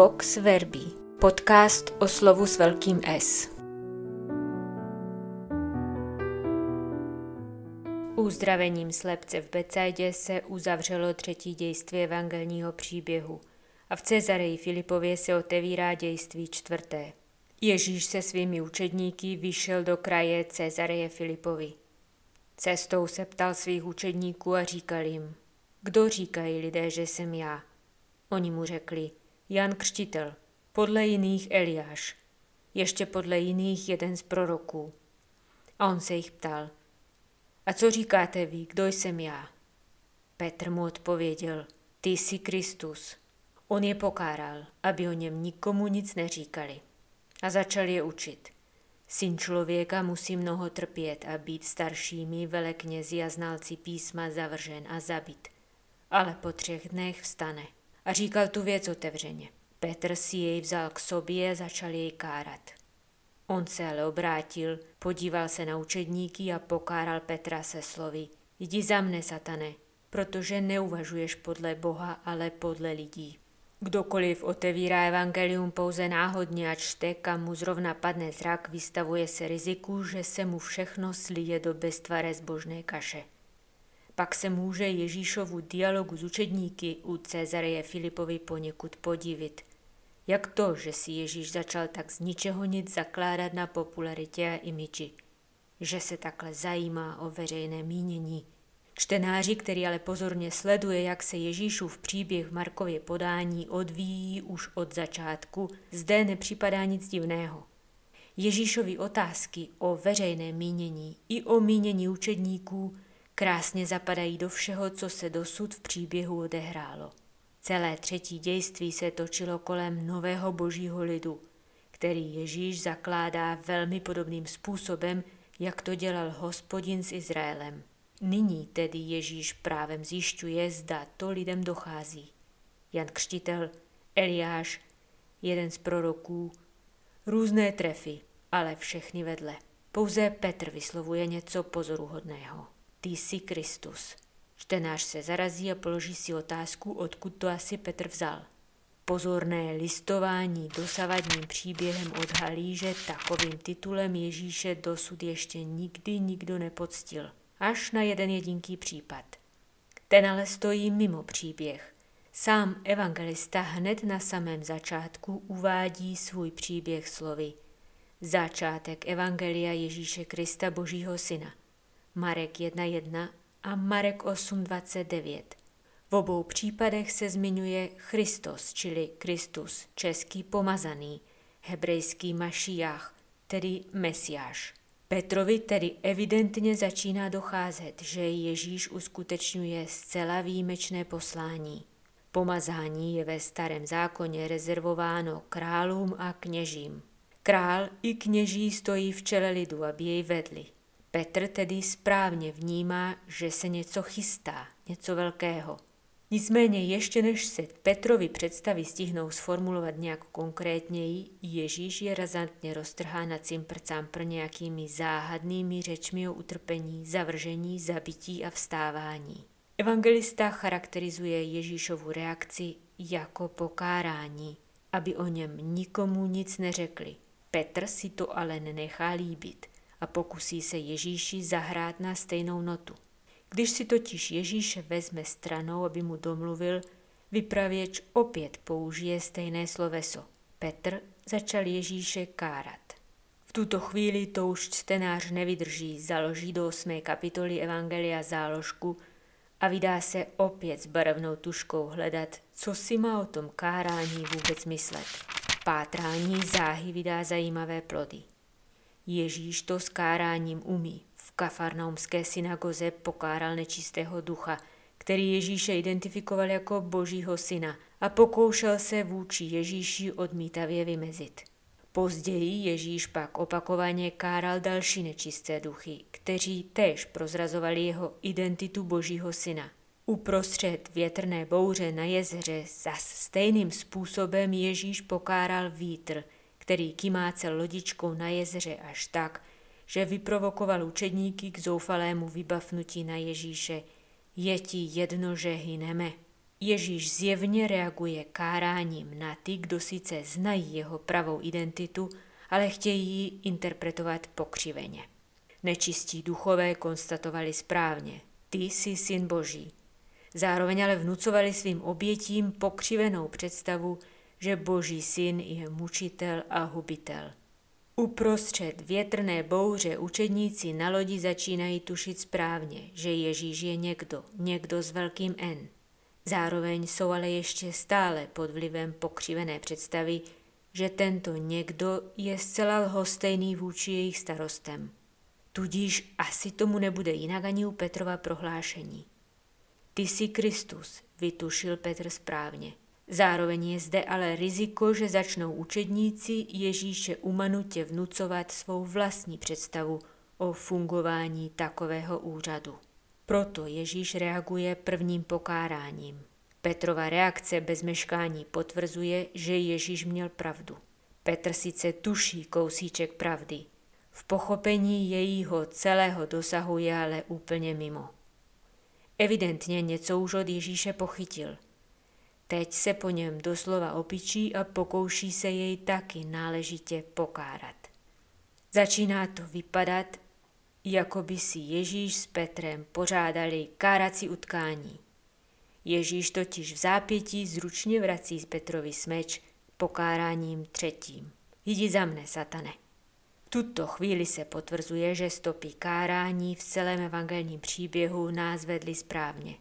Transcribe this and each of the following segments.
Vox Verbi, podcast o slovu s velkým S. Uzdravením slepce v Becajdě se uzavřelo třetí dějství evangelního příběhu a v Cezareji Filipově se otevírá dějství čtvrté. Ježíš se svými učedníky vyšel do kraje Cezareje Filipovi. Cestou se ptal svých učedníků a říkal jim, kdo říkají lidé, že jsem já? Oni mu řekli, Jan Křtitel, podle jiných Eliáš, ještě podle jiných jeden z proroků. A on se jich ptal, a co říkáte vy, kdo jsem já? Petr mu odpověděl, ty jsi Kristus. On je pokáral, aby o něm nikomu nic neříkali. A začal je učit. Syn člověka musí mnoho trpět a být staršími veleknězi a znalci písma zavržen a zabit. Ale po třech dnech vstane a říkal tu věc otevřeně. Petr si jej vzal k sobě a začal jej kárat. On se ale obrátil, podíval se na učedníky a pokáral Petra se slovy. Jdi za mne, satane, protože neuvažuješ podle Boha, ale podle lidí. Kdokoliv otevírá evangelium pouze náhodně a čte, kam mu zrovna padne zrak, vystavuje se riziku, že se mu všechno slije do beztvaré zbožné kaše. Pak se může Ježíšovu dialogu s učedníky u Cezareje Filipovi poněkud podivit. Jak to, že si Ježíš začal tak z ničeho nic zakládat na popularitě a imiči? Že se takhle zajímá o veřejné mínění? Čtenáři, který ale pozorně sleduje, jak se Ježíšův příběh v Markově podání odvíjí už od začátku, zde nepřipadá nic divného. Ježíšovi otázky o veřejné mínění i o mínění učedníků krásně zapadají do všeho, co se dosud v příběhu odehrálo. Celé třetí dějství se točilo kolem nového božího lidu, který Ježíš zakládá velmi podobným způsobem, jak to dělal hospodin s Izraelem. Nyní tedy Ježíš právem zjišťuje, zda to lidem dochází. Jan Křtitel, Eliáš, jeden z proroků, různé trefy, ale všechny vedle. Pouze Petr vyslovuje něco pozoruhodného. Ty jsi Kristus. Čtenář se zarazí a položí si otázku, odkud to asi Petr vzal. Pozorné listování dosavadním příběhem odhalí, že takovým titulem Ježíše dosud ještě nikdy nikdo nepoctil. Až na jeden jedinký případ. Ten ale stojí mimo příběh. Sám evangelista hned na samém začátku uvádí svůj příběh slovy. Začátek Evangelia Ježíše Krista Božího Syna. Marek 1.1 a Marek 8.29. V obou případech se zmiňuje Christos, čili Kristus, český pomazaný, hebrejský mašiách, tedy Mesiáš. Petrovi tedy evidentně začíná docházet, že Ježíš uskutečňuje zcela výjimečné poslání. Pomazání je ve starém zákoně rezervováno králům a kněžím. Král i kněží stojí v čele lidu, aby jej vedli. Petr tedy správně vnímá, že se něco chystá, něco velkého. Nicméně ještě než se Petrovi představy stihnou sformulovat nějak konkrétněji, Ježíš je razantně roztrhá na cimpr nějakými záhadnými řečmi o utrpení, zavržení, zabití a vstávání. Evangelista charakterizuje Ježíšovu reakci jako pokárání, aby o něm nikomu nic neřekli. Petr si to ale nenechá líbit a pokusí se Ježíši zahrát na stejnou notu. Když si totiž Ježíše vezme stranou, aby mu domluvil, vypravěč opět použije stejné sloveso. Petr začal Ježíše kárat. V tuto chvíli to už čtenář nevydrží, založí do 8. kapitoly Evangelia záložku a vydá se opět s barevnou tuškou hledat, co si má o tom kárání vůbec myslet. Pátrání záhy vydá zajímavé plody. Ježíš to s káráním umí. V kafarnaumské synagoze pokáral nečistého ducha, který Ježíše identifikoval jako božího syna a pokoušel se vůči Ježíši odmítavě vymezit. Později Ježíš pak opakovaně káral další nečisté duchy, kteří též prozrazovali jeho identitu božího syna. Uprostřed větrné bouře na jezeře zas stejným způsobem Ježíš pokáral vítr – který kymácel lodičkou na jezeře až tak, že vyprovokoval učedníky k zoufalému vybavnutí na Ježíše. Je ti jedno, že hyneme. Ježíš zjevně reaguje káráním na ty, kdo sice znají jeho pravou identitu, ale chtějí ji interpretovat pokřiveně. Nečistí duchové konstatovali správně, ty jsi syn boží. Zároveň ale vnucovali svým obětím pokřivenou představu, že boží syn je mučitel a hubitel. Uprostřed větrné bouře učedníci na lodi začínají tušit správně, že Ježíš je někdo, někdo s velkým N. Zároveň jsou ale ještě stále pod vlivem pokřivené představy, že tento někdo je zcela lhostejný vůči jejich starostem. Tudíž asi tomu nebude jinak ani u Petrova prohlášení. Ty jsi Kristus, vytušil Petr správně. Zároveň je zde ale riziko, že začnou učedníci Ježíše umanutě vnucovat svou vlastní představu o fungování takového úřadu. Proto Ježíš reaguje prvním pokáráním. Petrova reakce bez meškání potvrzuje, že Ježíš měl pravdu. Petr sice tuší kousíček pravdy, v pochopení jejího celého dosahu je ale úplně mimo. Evidentně něco už od Ježíše pochytil. Teď se po něm doslova opičí a pokouší se jej taky náležitě pokárat. Začíná to vypadat, jako by si Ježíš s Petrem pořádali kárací utkání. Ježíš totiž v zápětí zručně vrací z Petrovi smeč pokáráním třetím. Jdi za mne, satane. V tuto chvíli se potvrzuje, že stopy kárání v celém evangelním příběhu nás vedly správně.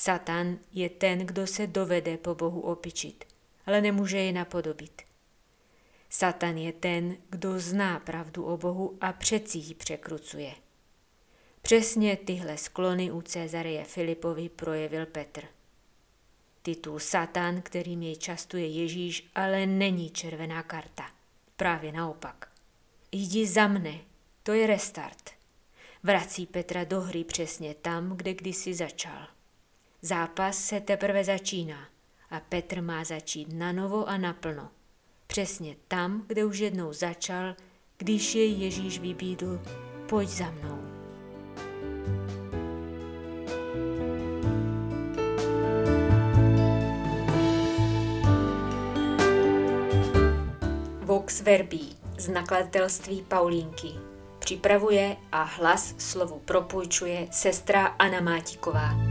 Satan je ten, kdo se dovede po Bohu opičit, ale nemůže je napodobit. Satan je ten, kdo zná pravdu o Bohu a přeci ji překrucuje. Přesně tyhle sklony u Cezareje Filipovi projevil Petr. Titul Satan, kterým jej častuje Ježíš, ale není červená karta. Právě naopak. Jdi za mne, to je restart. Vrací Petra do hry přesně tam, kde kdysi začal. Zápas se teprve začíná a Petr má začít na novo a naplno. Přesně tam, kde už jednou začal, když jej Ježíš vybídl, pojď za mnou. Vox Verbí z nakladatelství Paulínky. Připravuje a hlas slovu propůjčuje sestra Anna Mátiková.